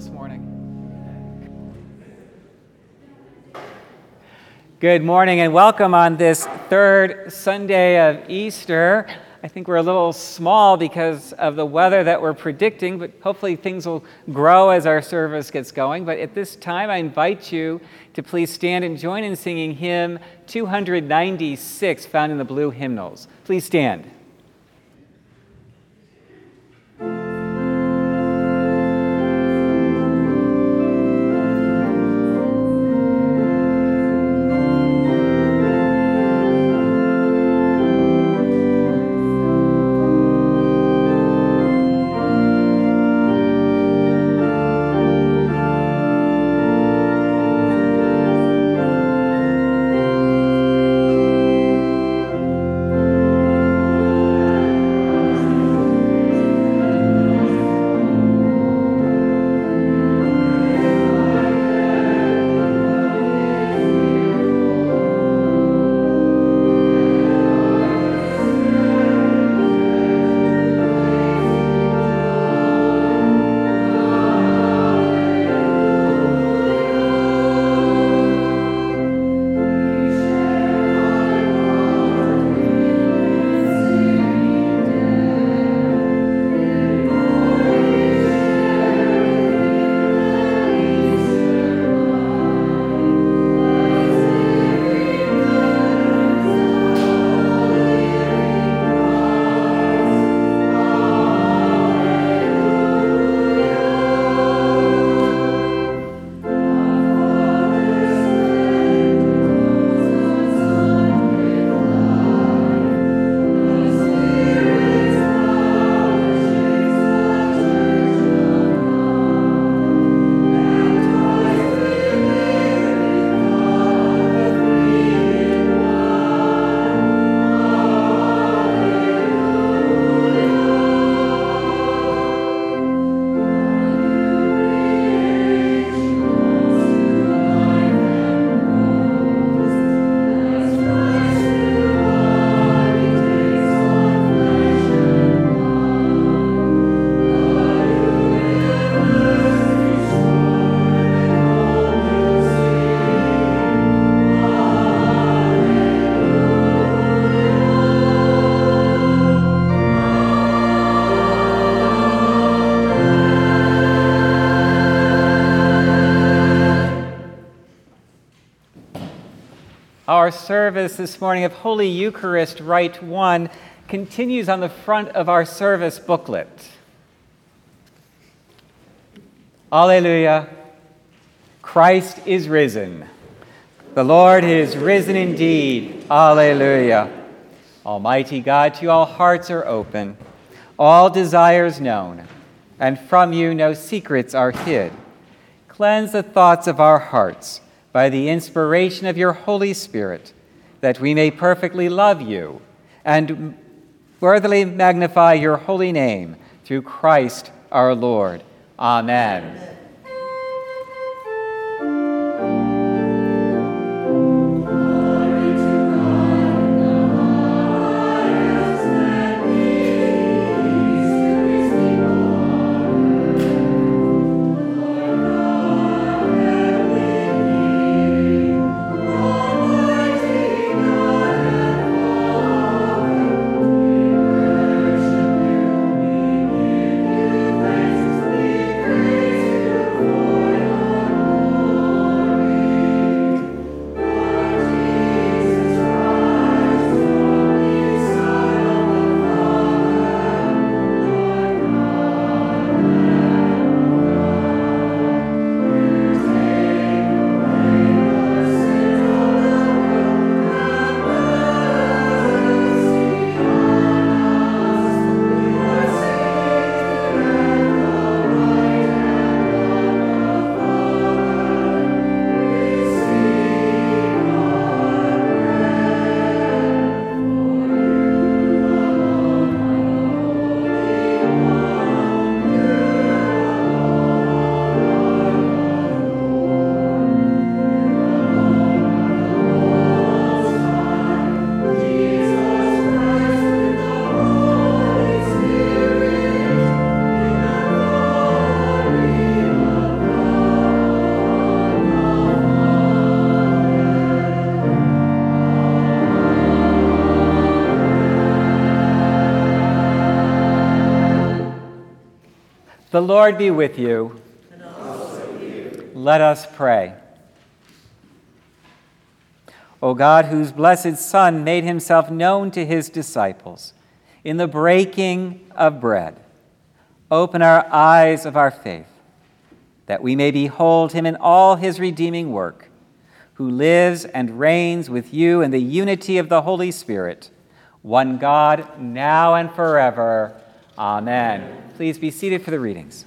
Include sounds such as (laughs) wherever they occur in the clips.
this morning. Good morning and welcome on this third Sunday of Easter. I think we're a little small because of the weather that we're predicting, but hopefully things will grow as our service gets going. But at this time, I invite you to please stand and join in singing hymn 296 found in the blue hymnals. Please stand. Our service this morning of Holy Eucharist, Rite 1, continues on the front of our service booklet. Alleluia. Christ is risen. The Lord is risen indeed. Alleluia. Almighty God, to you all hearts are open, all desires known, and from you no secrets are hid. Cleanse the thoughts of our hearts by the inspiration of your Holy Spirit, that we may perfectly love you and worthily magnify your holy name through Christ our Lord. Amen. Amen. The Lord be with you. Let us pray. O God, whose blessed Son made himself known to his disciples in the breaking of bread, open our eyes of our faith, that we may behold him in all his redeeming work, who lives and reigns with you in the unity of the Holy Spirit, one God, now and forever. Amen. Please be seated for the readings.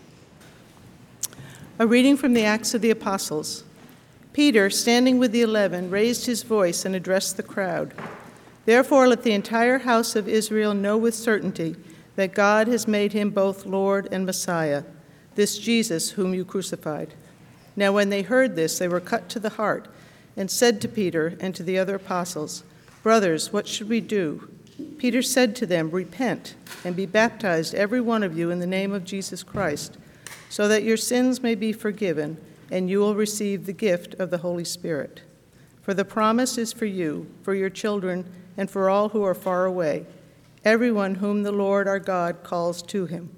A reading from the Acts of the Apostles. Peter, standing with the eleven, raised his voice and addressed the crowd. Therefore, let the entire house of Israel know with certainty that God has made him both Lord and Messiah, this Jesus whom you crucified. Now, when they heard this, they were cut to the heart and said to Peter and to the other apostles, Brothers, what should we do? Peter said to them, Repent and be baptized, every one of you, in the name of Jesus Christ, so that your sins may be forgiven, and you will receive the gift of the Holy Spirit. For the promise is for you, for your children, and for all who are far away, everyone whom the Lord our God calls to him.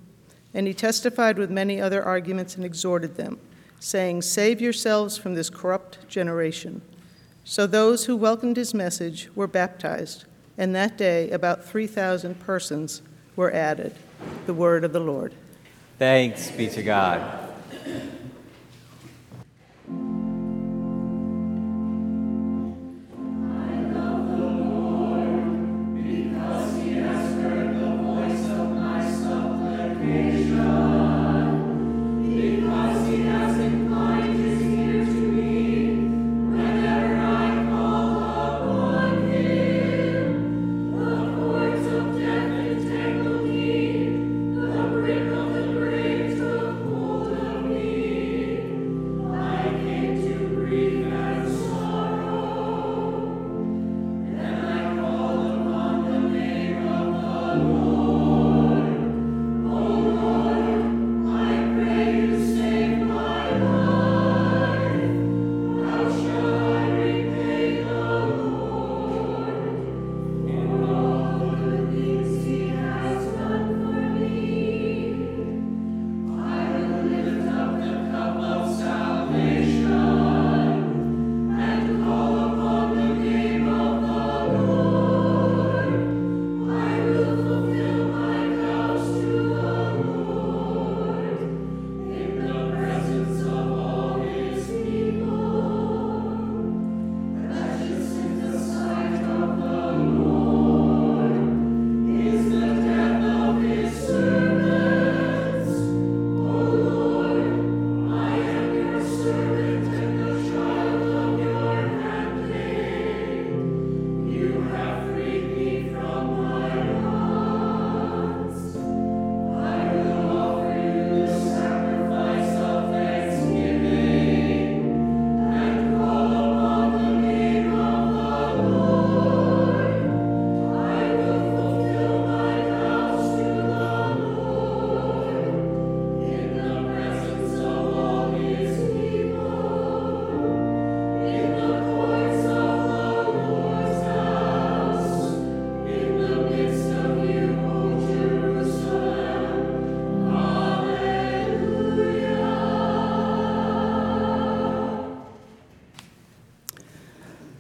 And he testified with many other arguments and exhorted them, saying, Save yourselves from this corrupt generation. So those who welcomed his message were baptized and that day about 3,000 persons were added. The word of the Lord. Thanks be to God.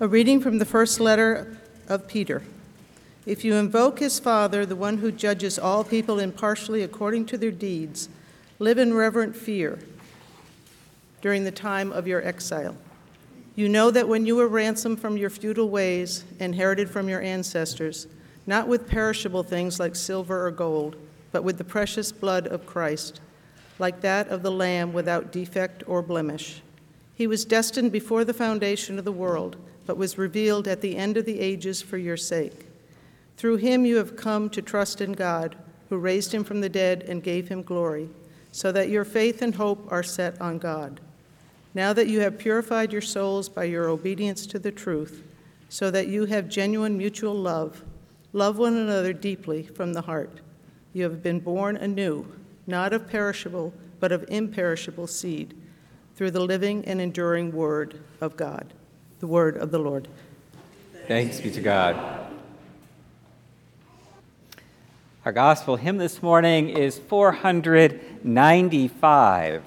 A reading from the first letter of Peter. If you invoke his Father, the one who judges all people impartially according to their deeds, live in reverent fear during the time of your exile. You know that when you were ransomed from your futile ways, inherited from your ancestors, not with perishable things like silver or gold, but with the precious blood of Christ, like that of the Lamb without defect or blemish. He was destined before the foundation of the world but was revealed at the end of the ages for your sake. Through him you have come to trust in God, who raised him from the dead and gave him glory, so that your faith and hope are set on God. Now that you have purified your souls by your obedience to the truth, so that you have genuine mutual love, love one another deeply from the heart. You have been born anew, not of perishable, but of imperishable seed, through the living and enduring Word of God. The word of the Lord. Thanks be to God. Our gospel hymn this morning is 495.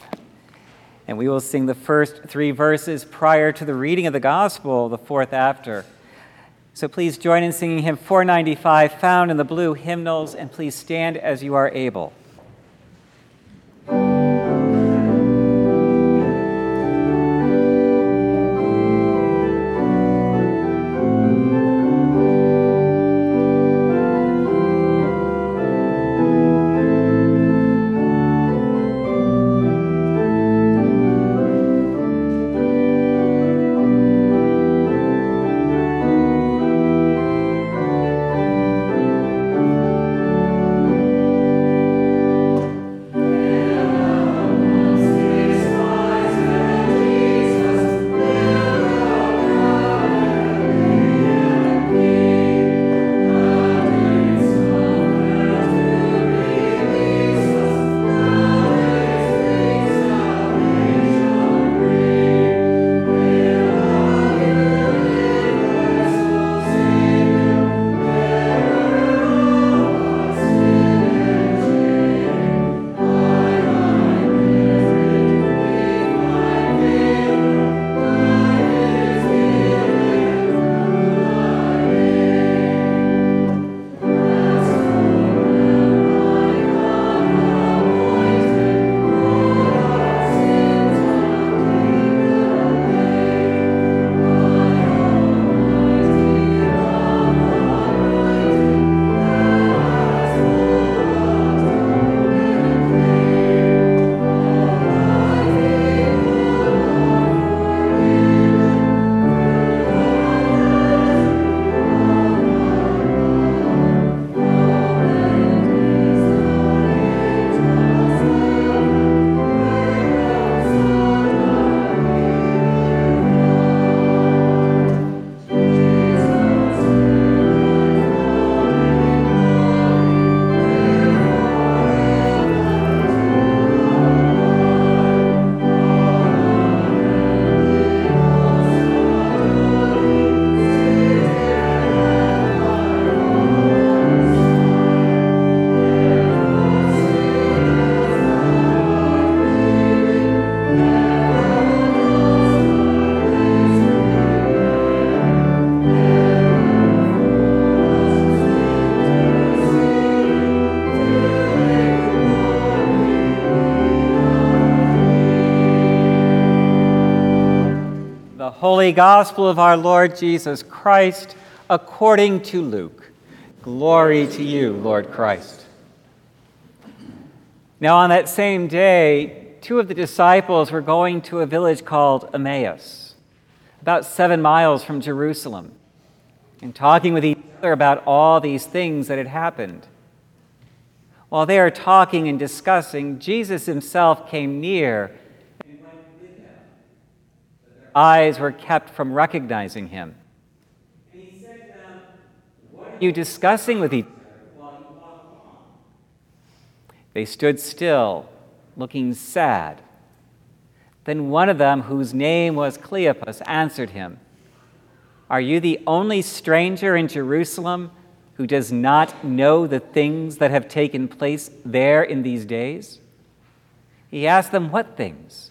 And we will sing the first three verses prior to the reading of the gospel, the fourth after. So please join in singing hymn 495, found in the blue hymnals, and please stand as you are able. Holy Gospel of our Lord Jesus Christ according to Luke. Glory to you, Lord Christ. Now, on that same day, two of the disciples were going to a village called Emmaus, about seven miles from Jerusalem, and talking with each other about all these things that had happened. While they are talking and discussing, Jesus himself came near eyes were kept from recognizing him. And he said to them, What are you discussing with each other They stood still, looking sad. Then one of them, whose name was Cleopas, answered him, Are you the only stranger in Jerusalem who does not know the things that have taken place there in these days? He asked them, What things?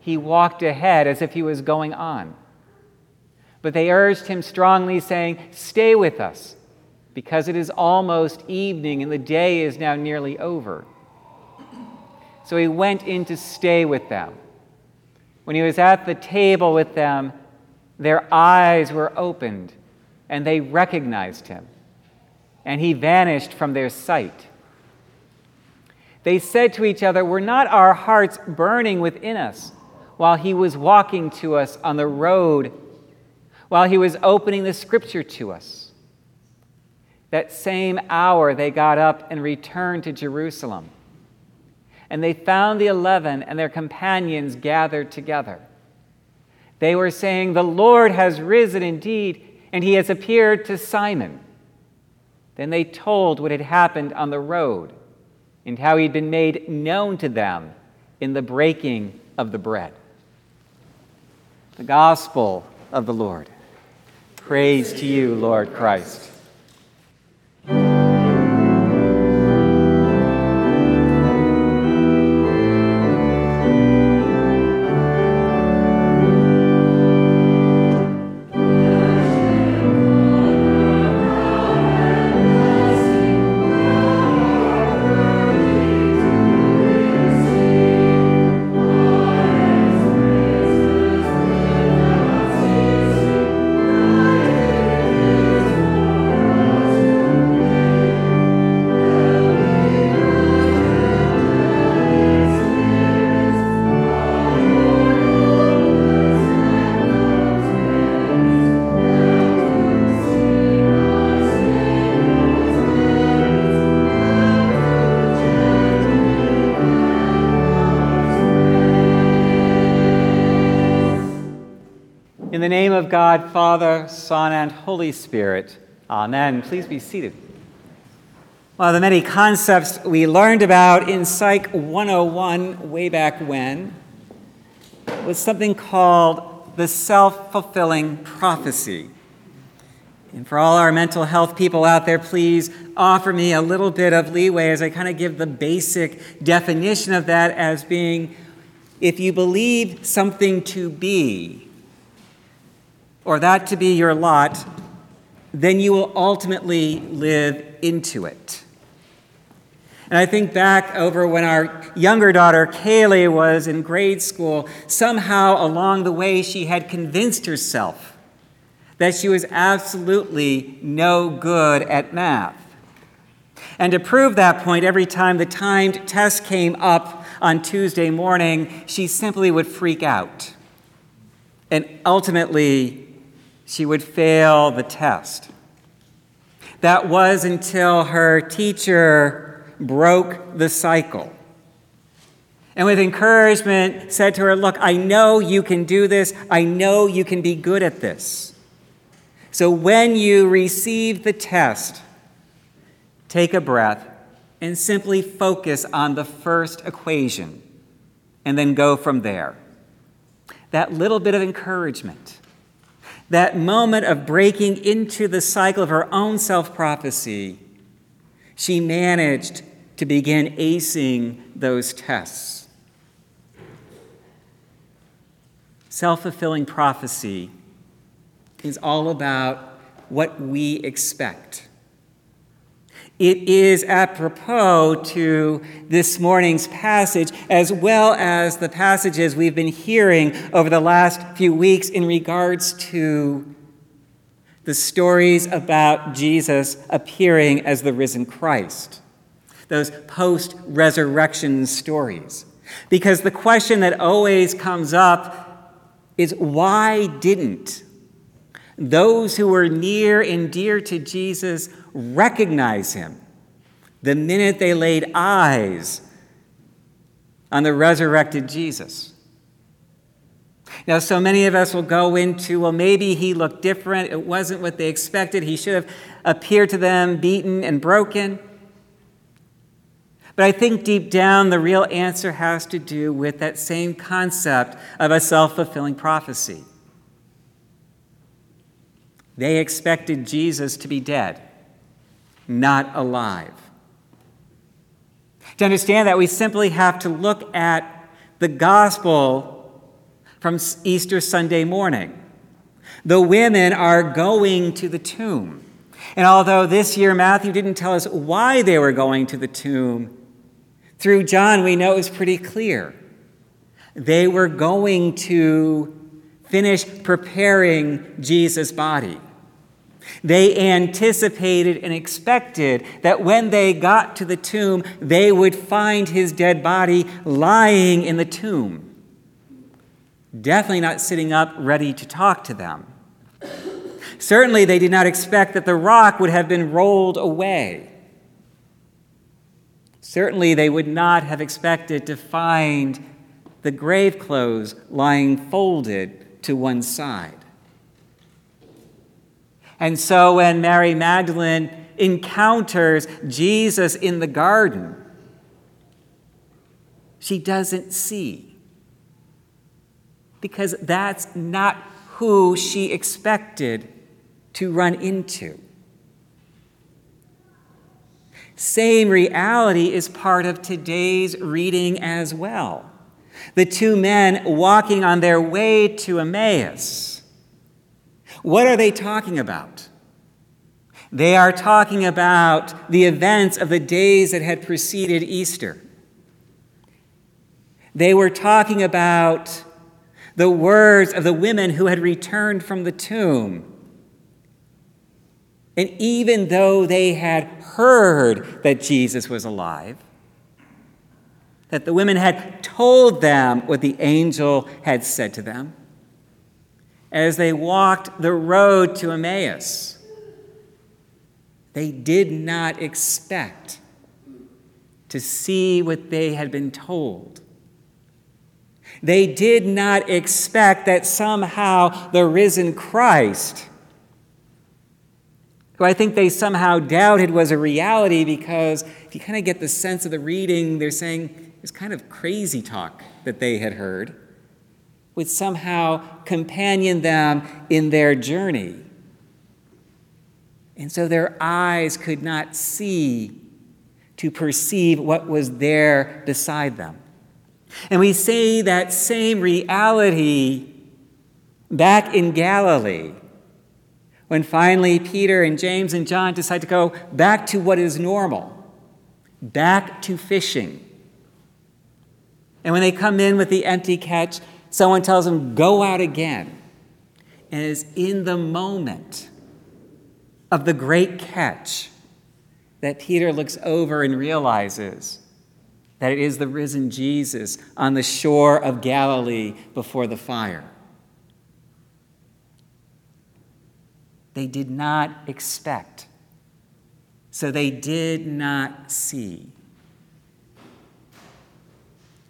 he walked ahead as if he was going on. But they urged him strongly, saying, Stay with us because it is almost evening and the day is now nearly over. So he went in to stay with them. When he was at the table with them, their eyes were opened and they recognized him, and he vanished from their sight. They said to each other, Were not our hearts burning within us while he was walking to us on the road, while he was opening the scripture to us? That same hour, they got up and returned to Jerusalem. And they found the eleven and their companions gathered together. They were saying, The Lord has risen indeed, and he has appeared to Simon. Then they told what had happened on the road and how he'd been made known to them in the breaking of the bread. The Gospel of the Lord. Praise to you, Lord Christ. Son, and Holy Spirit. Amen. Please be seated. One of the many concepts we learned about in Psych 101 way back when was something called the self fulfilling prophecy. And for all our mental health people out there, please offer me a little bit of leeway as I kind of give the basic definition of that as being if you believe something to be, or that to be your lot, then you will ultimately live into it. And I think back over when our younger daughter, Kaylee, was in grade school, somehow along the way she had convinced herself that she was absolutely no good at math. And to prove that point, every time the timed test came up on Tuesday morning, she simply would freak out. And ultimately, she would fail the test. That was until her teacher broke the cycle. And with encouragement, said to her, Look, I know you can do this. I know you can be good at this. So when you receive the test, take a breath and simply focus on the first equation and then go from there. That little bit of encouragement that moment of breaking into the cycle of her own self prophecy, she managed to begin acing those tests. Self fulfilling prophecy is all about what we expect. It is apropos to this morning's passage, as well as the passages we've been hearing over the last few weeks in regards to the stories about Jesus appearing as the risen Christ, those post resurrection stories. Because the question that always comes up is why didn't those who were near and dear to Jesus recognize him the minute they laid eyes on the resurrected Jesus. Now, so many of us will go into, well, maybe he looked different. It wasn't what they expected. He should have appeared to them beaten and broken. But I think deep down, the real answer has to do with that same concept of a self fulfilling prophecy. They expected Jesus to be dead, not alive. To understand that, we simply have to look at the gospel from Easter Sunday morning. The women are going to the tomb. And although this year Matthew didn't tell us why they were going to the tomb, through John we know it was pretty clear. They were going to finish preparing Jesus' body. They anticipated and expected that when they got to the tomb, they would find his dead body lying in the tomb. Definitely not sitting up ready to talk to them. Certainly, they did not expect that the rock would have been rolled away. Certainly, they would not have expected to find the grave clothes lying folded to one side. And so, when Mary Magdalene encounters Jesus in the garden, she doesn't see. Because that's not who she expected to run into. Same reality is part of today's reading as well. The two men walking on their way to Emmaus. What are they talking about? They are talking about the events of the days that had preceded Easter. They were talking about the words of the women who had returned from the tomb and even though they had heard that Jesus was alive, that the women had told them what the angel had said to them, as they walked the road to Emmaus, they did not expect to see what they had been told. They did not expect that somehow the risen Christ who I think they somehow doubted was a reality because if you kind of get the sense of the reading, they're saying it kind of crazy talk that they had heard, would somehow companion them in their journey. And so their eyes could not see to perceive what was there beside them. And we see that same reality back in Galilee when finally Peter and James and John decide to go back to what is normal, back to fishing. And when they come in with the empty catch, someone tells them, Go out again. And is in the moment of the great catch that Peter looks over and realizes that it is the risen Jesus on the shore of Galilee before the fire. they did not expect. So they did not see.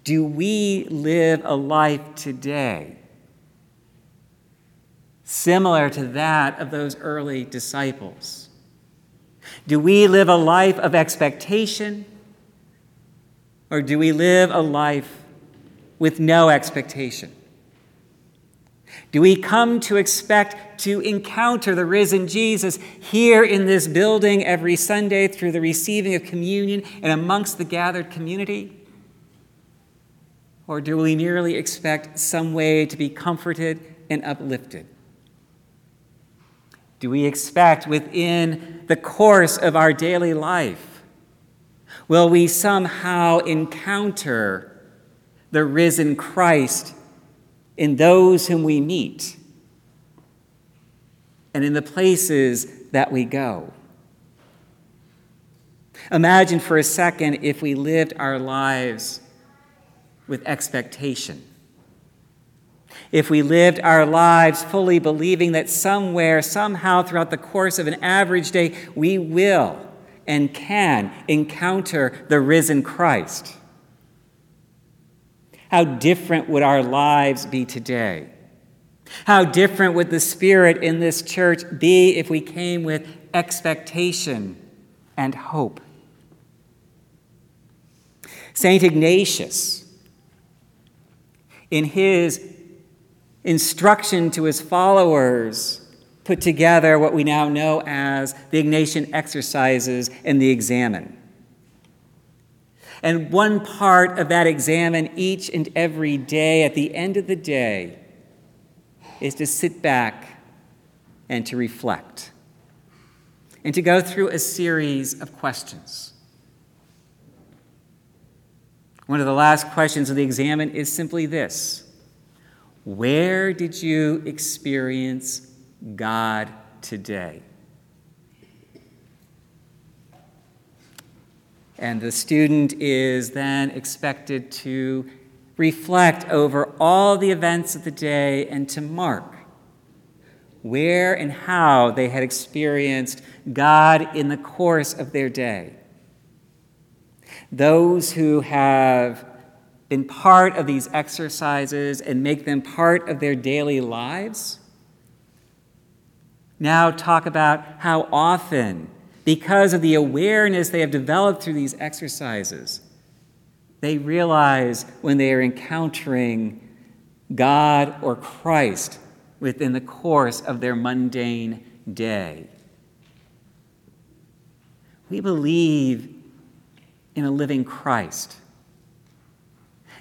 Do we live a life today similar to that of those early disciples? Do we live a life of expectation? Or do we live a life with no expectation? Do we come to expect to encounter the risen Jesus here in this building every Sunday through the receiving of communion and amongst the gathered community? Or do we merely expect some way to be comforted and uplifted? Do we expect within the course of our daily life, will we somehow encounter the risen Christ in those whom we meet and in the places that we go. Imagine for a second if we lived our lives with expectation. If we lived our lives fully believing that somewhere, somehow, throughout the course of an average day, we will and can encounter the risen Christ. How different would our lives be today? How different would the Spirit in this church be if we came with expectation and hope? St. Ignatius, in his instruction to his followers, put together what we now know as the Ignatian exercises and the examen. And one part of that examen each and every day, at the end of the day, is to sit back and to reflect and to go through a series of questions. One of the last questions of the examen is simply this Where did you experience God today? And the student is then expected to reflect over all the events of the day and to mark where and how they had experienced God in the course of their day. Those who have been part of these exercises and make them part of their daily lives now talk about how often, because of the awareness they have developed through these exercises, they realize when they are encountering God or Christ within the course of their mundane day. We believe in a living Christ.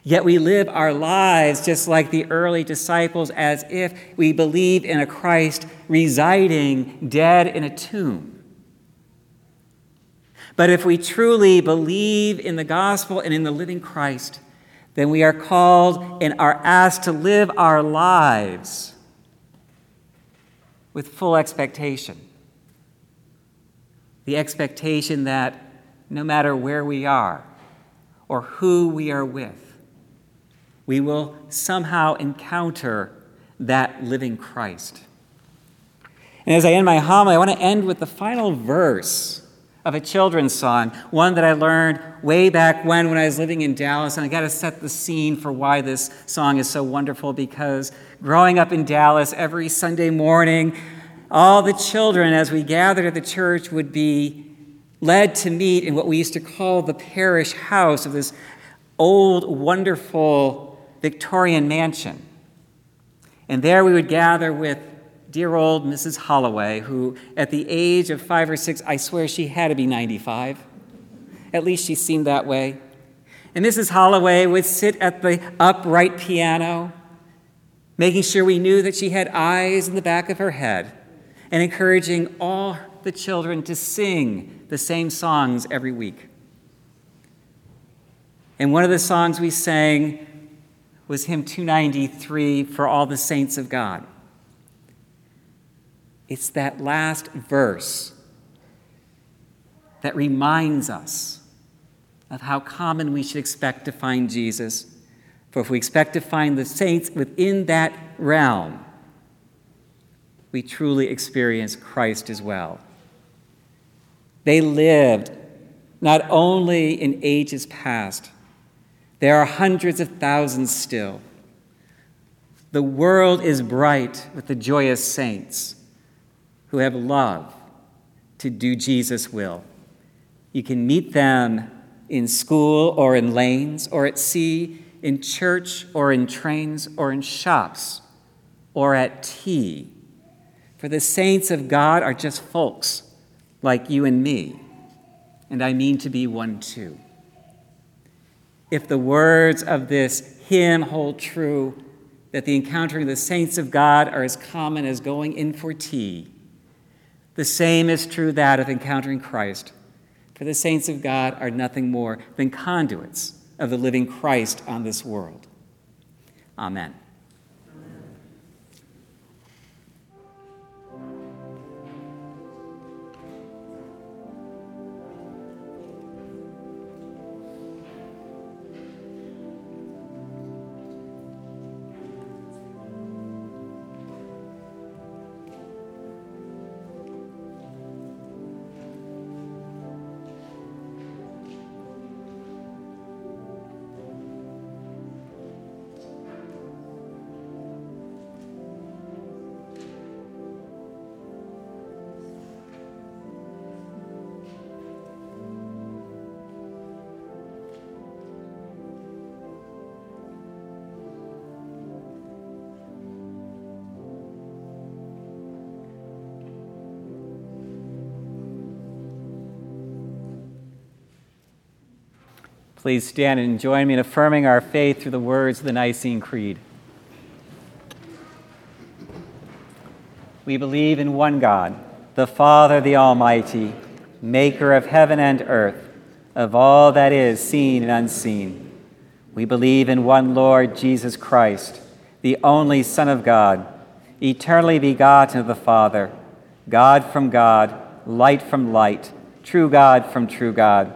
Yet we live our lives just like the early disciples, as if we believe in a Christ residing dead in a tomb. But if we truly believe in the gospel and in the living Christ, then we are called and are asked to live our lives with full expectation. The expectation that no matter where we are or who we are with, we will somehow encounter that living Christ. And as I end my homily, I want to end with the final verse of a children's song, one that I learned way back when when I was living in Dallas. And I got to set the scene for why this song is so wonderful because growing up in Dallas every Sunday morning, all the children, as we gathered at the church, would be led to meet in what we used to call the parish house of this old, wonderful Victorian mansion. And there we would gather with dear old Mrs. Holloway, who at the age of five or six, I swear she had to be 95. At least she seemed that way. And Mrs. Holloway would sit at the upright piano, making sure we knew that she had eyes in the back of her head, and encouraging all the children to sing the same songs every week. And one of the songs we sang was hymn 293 for all the saints of God. It's that last verse that reminds us of how common we should expect to find Jesus. For if we expect to find the saints within that realm, we truly experience Christ as well. They lived not only in ages past, there are hundreds of thousands still. The world is bright with the joyous saints who have love to do Jesus' will. You can meet them in school or in lanes or at sea, in church or in trains or in shops or at tea. For the saints of God are just folks like you and me, and I mean to be one too. If the words of this hymn hold true, that the encountering the saints of God are as common as going in for tea, the same is true that of encountering Christ. For the saints of God are nothing more than conduits of the living Christ on this world. Amen. Please stand and join me in affirming our faith through the words of the Nicene Creed. We believe in one God, the Father, the Almighty, maker of heaven and earth, of all that is seen and unseen. We believe in one Lord Jesus Christ, the only Son of God, eternally begotten of the Father, God from God, light from light, true God from true God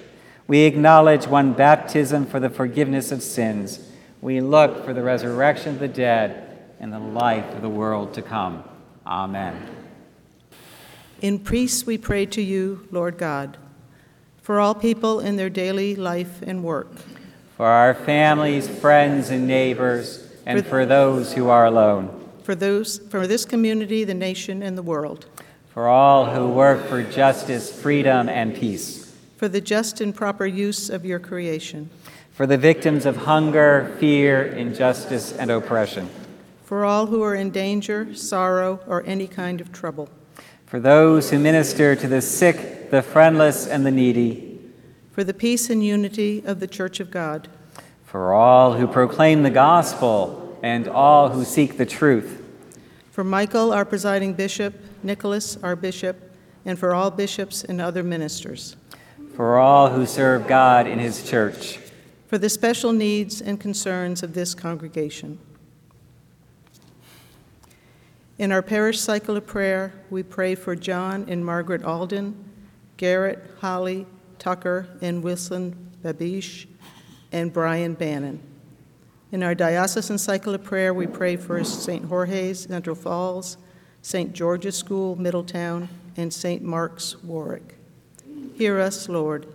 We acknowledge one baptism for the forgiveness of sins. We look for the resurrection of the dead and the life of the world to come. Amen. In peace we pray to you, Lord God, for all people in their daily life and work, for our families, friends, and neighbors, and for, for those who are alone, for those for this community, the nation, and the world, for all who work for justice, freedom, and peace for the just and proper use of your creation, for the victims of hunger, fear, injustice, and oppression, for all who are in danger, sorrow, or any kind of trouble, for those who minister to the sick, the friendless, and the needy, for the peace and unity of the Church of God, for all who proclaim the gospel and all who seek the truth, for Michael, our presiding bishop, Nicholas, our bishop, and for all bishops and other ministers for all who serve God in His church, for the special needs and concerns of this congregation. In our parish cycle of prayer, we pray for John and Margaret Alden, Garrett, Holly, Tucker, and Wilson Babish, and Brian Bannon. In our diocesan cycle of prayer, we pray for St. Jorge's, Central Falls, St. George's School, Middletown, and St. Mark's, Warwick. Hear us, Lord.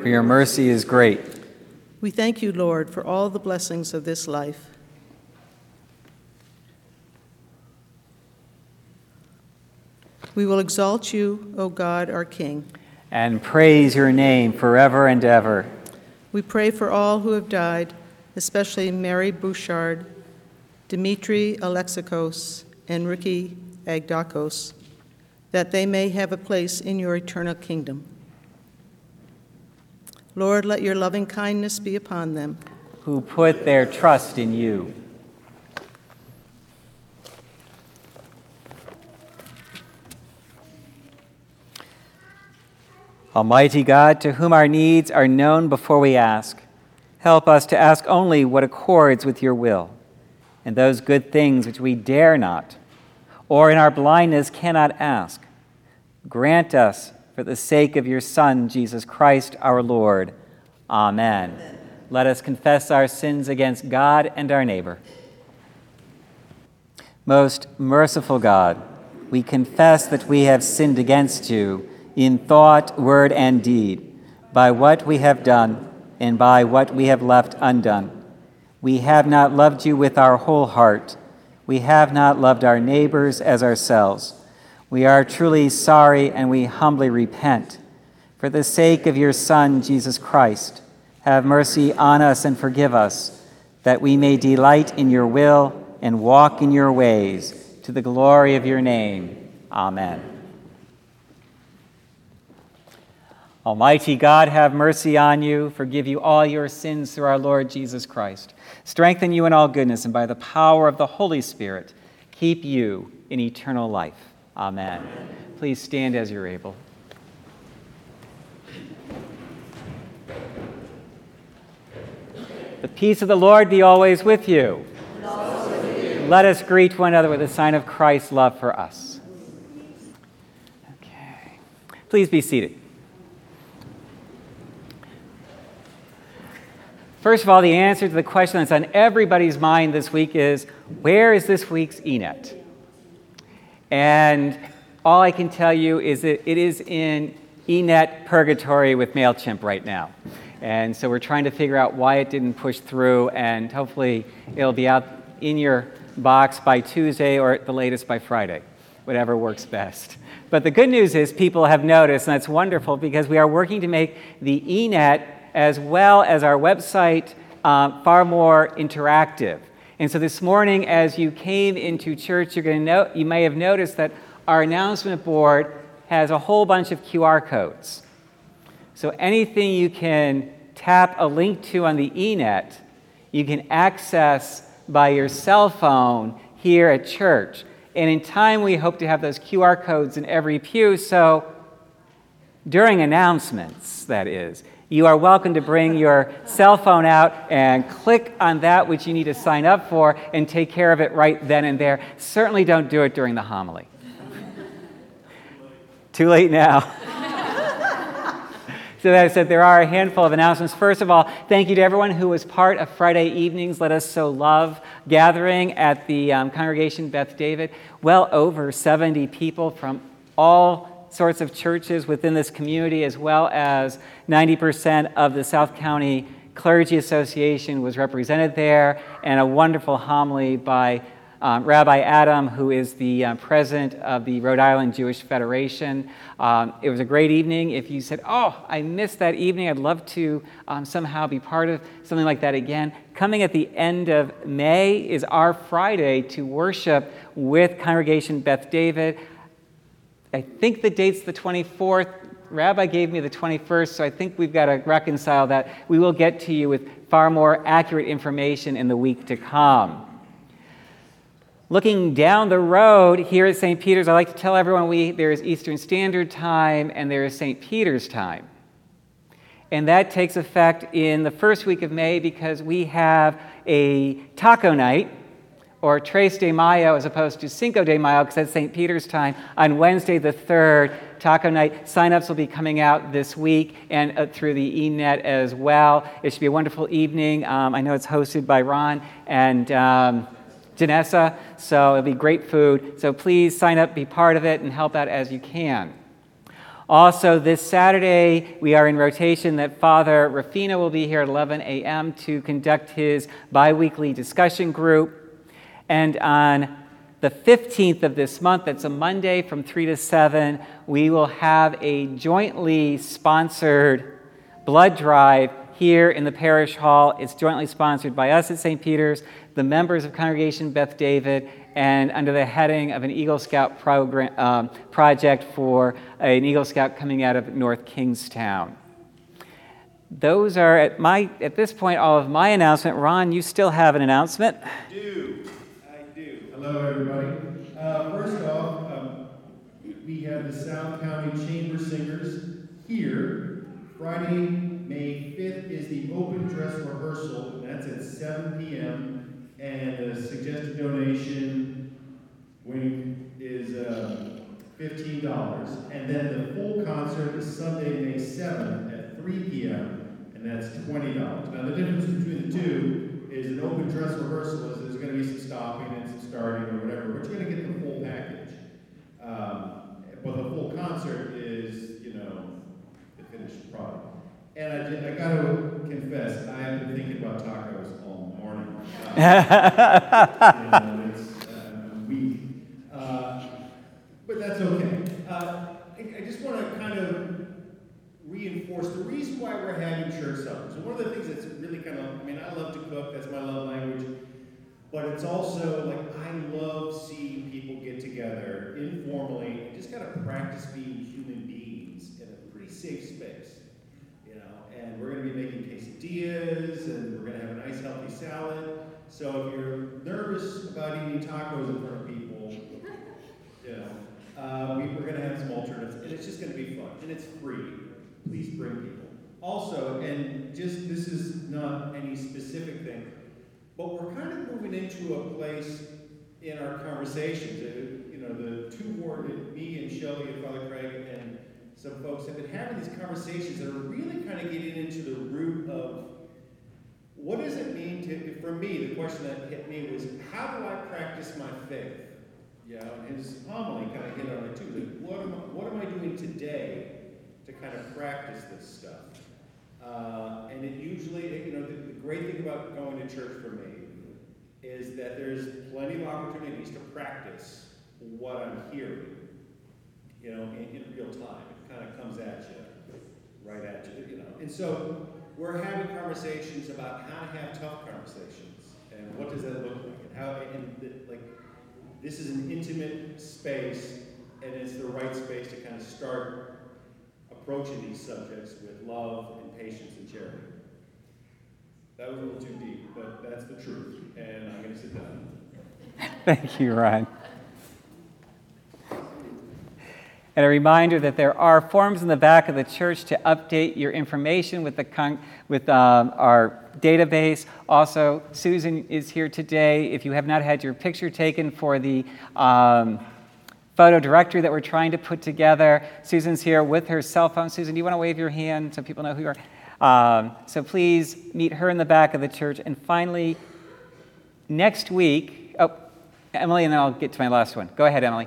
For your mercy is great. We thank you, Lord, for all the blessings of this life. We will exalt you, O God, our King. And praise your name forever and ever. We pray for all who have died, especially Mary Bouchard, Dimitri Alexikos, and Ricky Agdakos, that they may have a place in your eternal kingdom. Lord, let your loving kindness be upon them. Who put their trust in you. Almighty God, to whom our needs are known before we ask, help us to ask only what accords with your will, and those good things which we dare not, or in our blindness cannot ask. Grant us for the sake of your Son, Jesus Christ our Lord. Amen. Amen. Let us confess our sins against God and our neighbor. Most merciful God, we confess that we have sinned against you in thought, word, and deed, by what we have done and by what we have left undone. We have not loved you with our whole heart. We have not loved our neighbors as ourselves. We are truly sorry and we humbly repent. For the sake of your Son, Jesus Christ, have mercy on us and forgive us, that we may delight in your will and walk in your ways, to the glory of your name. Amen. Almighty God, have mercy on you, forgive you all your sins through our Lord Jesus Christ, strengthen you in all goodness, and by the power of the Holy Spirit, keep you in eternal life. Amen. Please stand as you're able. The peace of the Lord be always with you. Let us greet one another with a sign of Christ's love for us. Okay. Please be seated. First of all, the answer to the question that's on everybody's mind this week is where is this week's ENET? And all I can tell you is that it is in ENET purgatory with MailChimp right now. And so we're trying to figure out why it didn't push through, and hopefully it'll be out in your box by Tuesday or at the latest by Friday, whatever works best. But the good news is people have noticed, and that's wonderful because we are working to make the ENET as well as our website uh, far more interactive. And so this morning, as you came into church, you're going to know, you may have noticed that our announcement board has a whole bunch of QR codes. So anything you can tap a link to on the eNet, you can access by your cell phone here at church. And in time, we hope to have those QR codes in every pew. So during announcements, that is, you are welcome to bring your cell phone out and click on that which you need to sign up for and take care of it right then and there. Certainly don't do it during the homily. Too late now. (laughs) so that I said, there are a handful of announcements. First of all, thank you to everyone who was part of Friday evenings. Let us so love gathering at the um, congregation Beth David. Well over 70 people from all sorts of churches within this community, as well as 90% of the South County Clergy Association was represented there, and a wonderful homily by um, Rabbi Adam, who is the uh, president of the Rhode Island Jewish Federation. Um, it was a great evening. If you said, Oh, I missed that evening, I'd love to um, somehow be part of something like that again. Coming at the end of May is our Friday to worship with Congregation Beth David. I think the date's the 24th. Rabbi gave me the 21st, so I think we've got to reconcile that. We will get to you with far more accurate information in the week to come. Looking down the road here at St. Peter's, I like to tell everyone we, there is Eastern Standard Time and there is St. Peter's Time. And that takes effect in the first week of May because we have a taco night or Tres de Mayo as opposed to Cinco de Mayo because that's St. Peter's time on Wednesday the 3rd. Taco night signups will be coming out this week and uh, through the eNet as well. It should be a wonderful evening. Um, I know it's hosted by Ron and um, Janessa, so it'll be great food. So please sign up, be part of it, and help out as you can. Also, this Saturday, we are in rotation that Father Rafina will be here at 11 a.m. to conduct his bi weekly discussion group. And on the 15th of this month, that's a Monday from 3 to 7, we will have a jointly sponsored blood drive here in the parish hall. It's jointly sponsored by us at St. Peter's, the members of Congregation Beth David, and under the heading of an Eagle Scout program, um, project for an Eagle Scout coming out of North Kingstown. Those are at my at this point all of my announcement. Ron, you still have an announcement. I do. Hello, everybody. Uh, first off, um, we have the South County Chamber Singers here. Friday, May 5th is the open dress rehearsal. That's at 7 p.m. And the suggested donation wing is uh, $15. And then the full concert is Sunday, May 7th at 3 p.m. And that's $20. Now, the difference between the two is an open dress rehearsal is there's going to be some stopping and some starting or whatever, but you're going to get the full package. Um, but the full concert is, you know, the finished product. And I, I got to confess, I have been thinking about tacos all morning. (laughs) Know, it's uh, weak. Uh, but that's okay. Uh, I, I just want to kind of reinforce the reason why we're having church suppers. And one of the things that's really kind of, I mean, I love to cook, that's my love language, but it's also like I love seeing people get together informally and just kind of practice being human beings in a pretty safe space. You know, and we're going to be making quesadillas and we're going to have a nice healthy salad. So if you're nervous about eating tacos in front of people, (laughs) you know, uh, we, are going to have some alternatives, and it's just going to be fun, and it's free please bring people. also, and just this is not any specific thing, but we're kind of moving into a place in our conversations. Uh, you know, the two ward, me and Shelly and Father Craig and some folks have been having these conversations that are really kind of getting into the root of what does it mean to, for me, the question that hit me was, how do I practice my faith? Yeah, and his homily kind of hit on it too. Like, what am I, what am I doing today to kind of practice this stuff? Uh, and it usually, you know, the, the great thing about going to church for me is that there's plenty of opportunities to practice what I'm hearing, you know, in, in real time. Kind of comes at you, right at you, you know. And so we're having conversations about how to have tough conversations and what does that look like and how, and the, like, this is an intimate space and it's the right space to kind of start approaching these subjects with love and patience and charity. That was a little too deep, but that's the truth, and I'm going to sit down. (laughs) Thank you, Ron. And a reminder that there are forms in the back of the church to update your information with, the con- with um, our database. Also, Susan is here today. If you have not had your picture taken for the um, photo directory that we're trying to put together, Susan's here with her cell phone. Susan, do you want to wave your hand so people know who you are? Um, so please meet her in the back of the church. And finally, next week, oh, Emily, and then I'll get to my last one. Go ahead, Emily.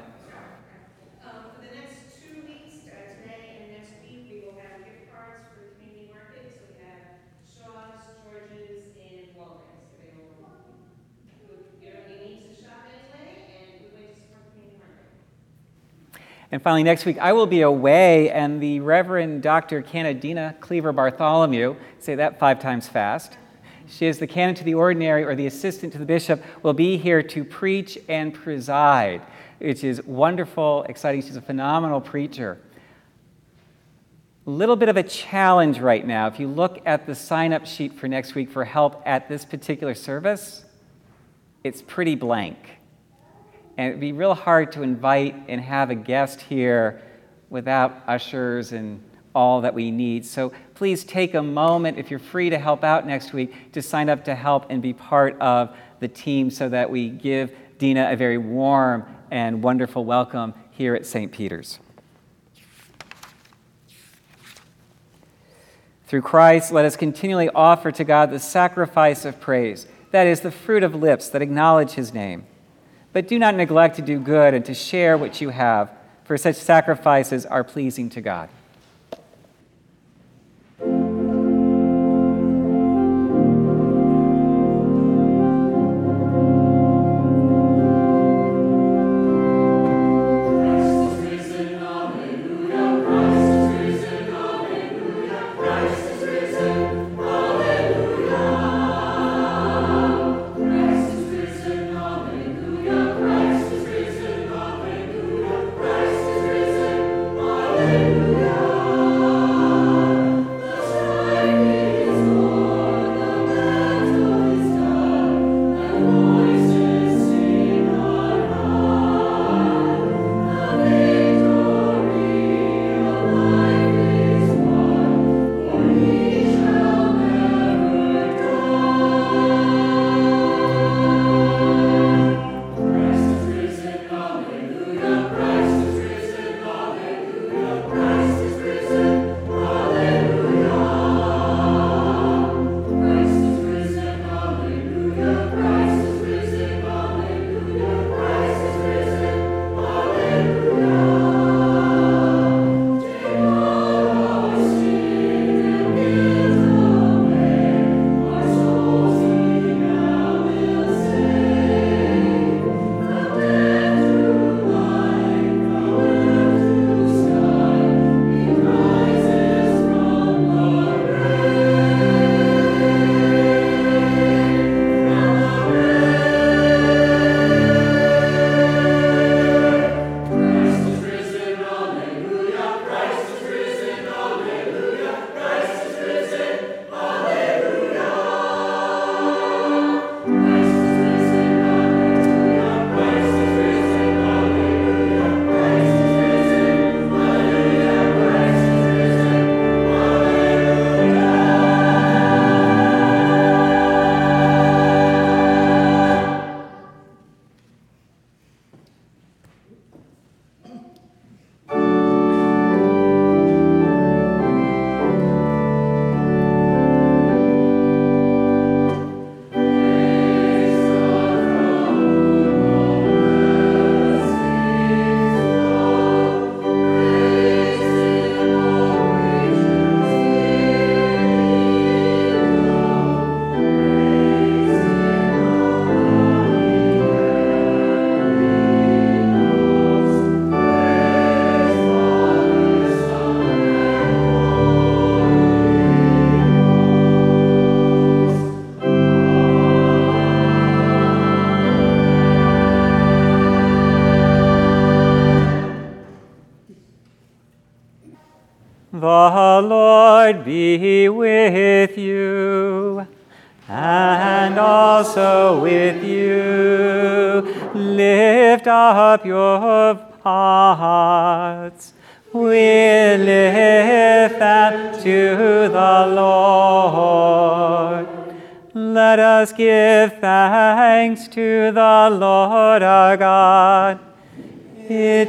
And finally, next week, I will be away, and the Reverend Dr. Canon Dina Cleaver Bartholomew, say that five times fast, she is the canon to the ordinary or the assistant to the bishop, will be here to preach and preside, which is wonderful, exciting. She's a phenomenal preacher. A little bit of a challenge right now. If you look at the sign up sheet for next week for help at this particular service, it's pretty blank. And it'd be real hard to invite and have a guest here without ushers and all that we need. So please take a moment, if you're free to help out next week, to sign up to help and be part of the team so that we give Dina a very warm and wonderful welcome here at St. Peter's. Through Christ, let us continually offer to God the sacrifice of praise, that is, the fruit of lips that acknowledge his name. But do not neglect to do good and to share what you have, for such sacrifices are pleasing to God.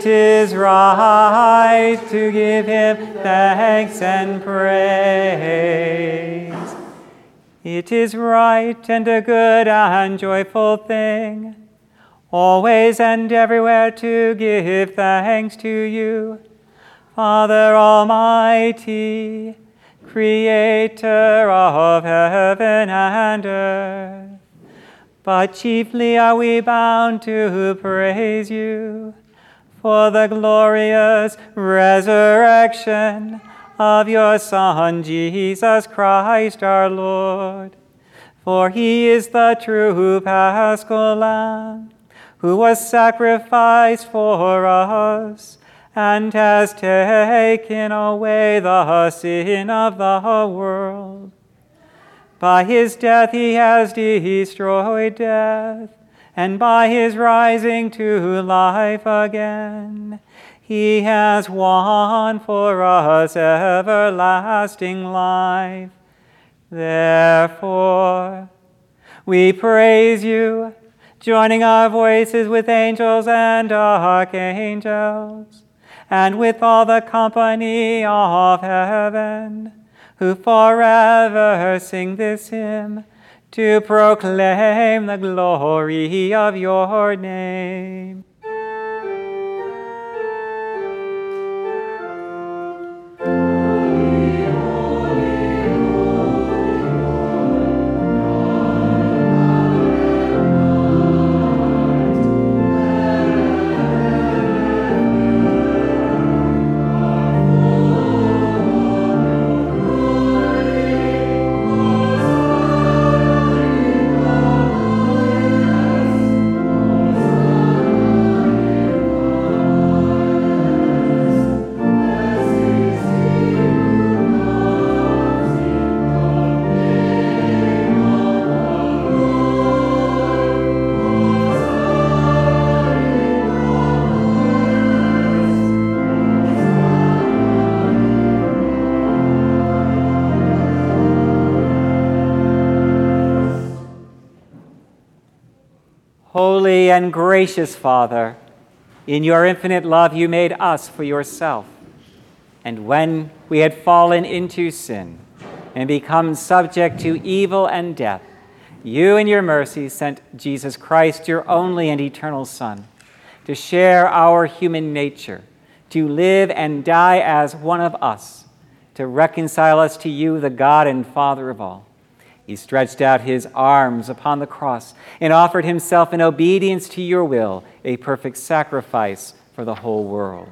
It is right to give him thanks and praise. It is right and a good and joyful thing, always and everywhere to give thanks to you, Father Almighty, Creator of heaven and earth. But chiefly are we bound to praise you for the glorious resurrection of your Son, Jesus Christ our Lord. For he is the true paschal lamb who was sacrificed for us and has taken away the sin of the world. By his death he has destroyed death, and by his rising to life again, he has won for us everlasting life. Therefore, we praise you, joining our voices with angels and archangels, and with all the company of heaven, who forever sing this hymn to proclaim the glory of your name. Gracious Father, in your infinite love you made us for yourself. And when we had fallen into sin and become subject to evil and death, you in your mercy sent Jesus Christ, your only and eternal Son, to share our human nature, to live and die as one of us, to reconcile us to you, the God and Father of all. He stretched out his arms upon the cross and offered himself in obedience to your will, a perfect sacrifice for the whole world.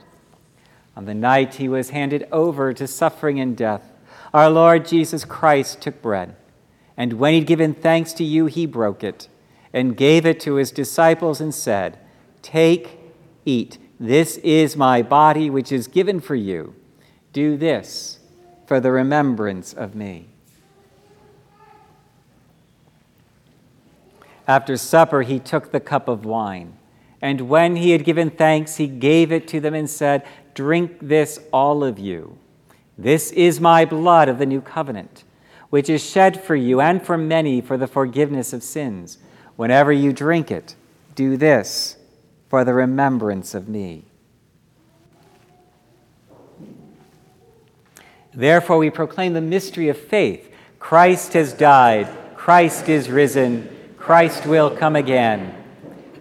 On the night he was handed over to suffering and death, our Lord Jesus Christ took bread, and when he'd given thanks to you, he broke it and gave it to his disciples and said, Take, eat. This is my body, which is given for you. Do this for the remembrance of me. After supper, he took the cup of wine. And when he had given thanks, he gave it to them and said, Drink this, all of you. This is my blood of the new covenant, which is shed for you and for many for the forgiveness of sins. Whenever you drink it, do this for the remembrance of me. Therefore, we proclaim the mystery of faith Christ has died, Christ is risen. Christ will come again.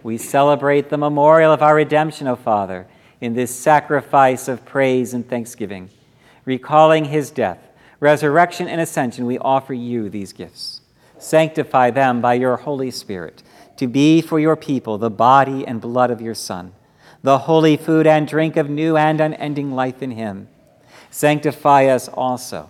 We celebrate the memorial of our redemption, O Father, in this sacrifice of praise and thanksgiving. Recalling his death, resurrection, and ascension, we offer you these gifts. Sanctify them by your Holy Spirit to be for your people the body and blood of your Son, the holy food and drink of new and unending life in him. Sanctify us also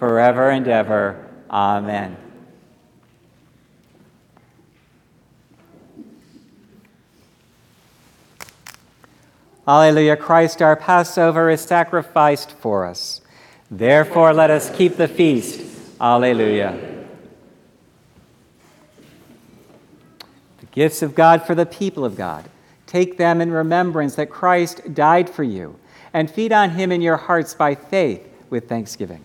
forever and ever. Amen. Alleluia, Christ our Passover is sacrificed for us. Therefore, let us keep the feast. Alleluia. The gifts of God for the people of God. Take them in remembrance that Christ died for you and feed on him in your hearts by faith with thanksgiving.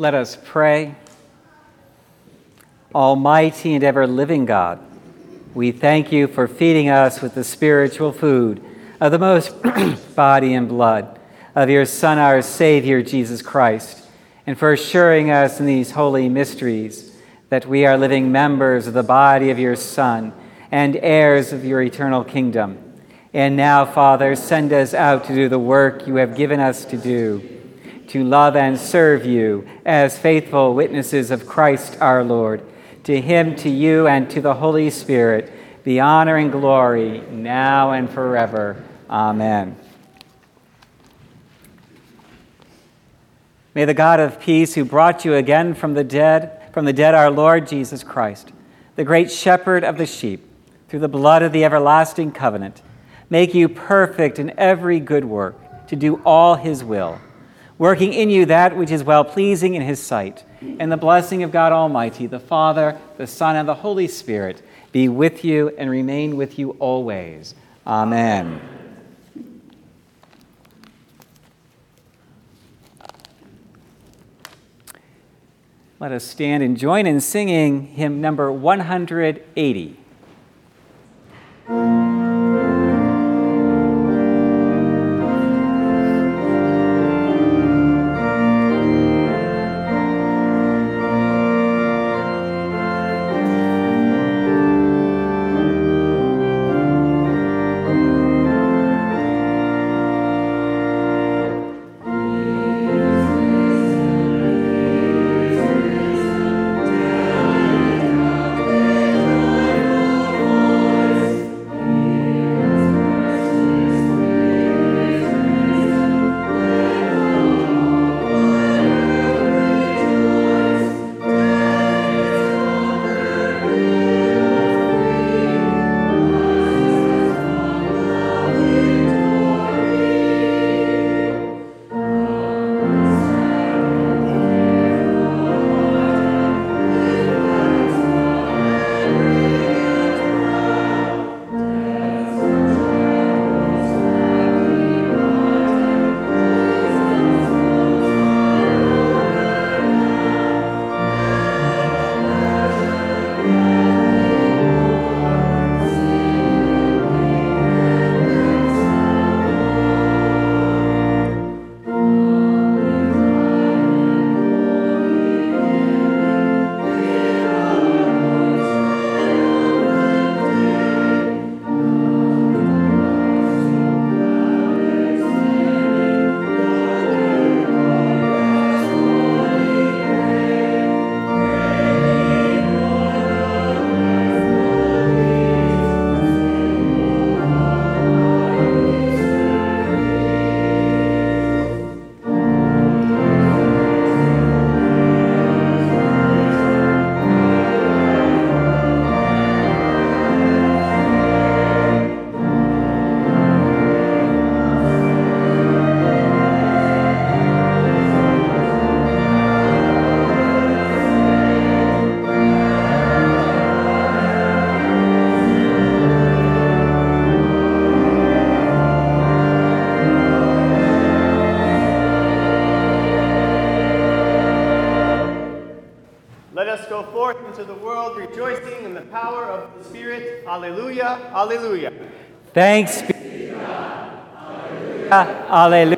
Let us pray. Almighty and ever living God, we thank you for feeding us with the spiritual food of the most (clears throat) body and blood of your Son, our Savior, Jesus Christ, and for assuring us in these holy mysteries that we are living members of the body of your Son and heirs of your eternal kingdom. And now, Father, send us out to do the work you have given us to do to love and serve you as faithful witnesses of Christ our Lord. To him, to you, and to the Holy Spirit be honor and glory now and forever. Amen. May the God of peace, who brought you again from the dead, from the dead, our Lord Jesus Christ, the great shepherd of the sheep, through the blood of the everlasting covenant, make you perfect in every good work to do all his will working in you that which is well pleasing in his sight. And the blessing of God Almighty, the Father, the Son, and the Holy Spirit be with you and remain with you always. Amen. Let us stand and join in singing hymn number 180. Hallelujah. Hallelujah. Thanks be to God. Hallelujah. Hallelujah.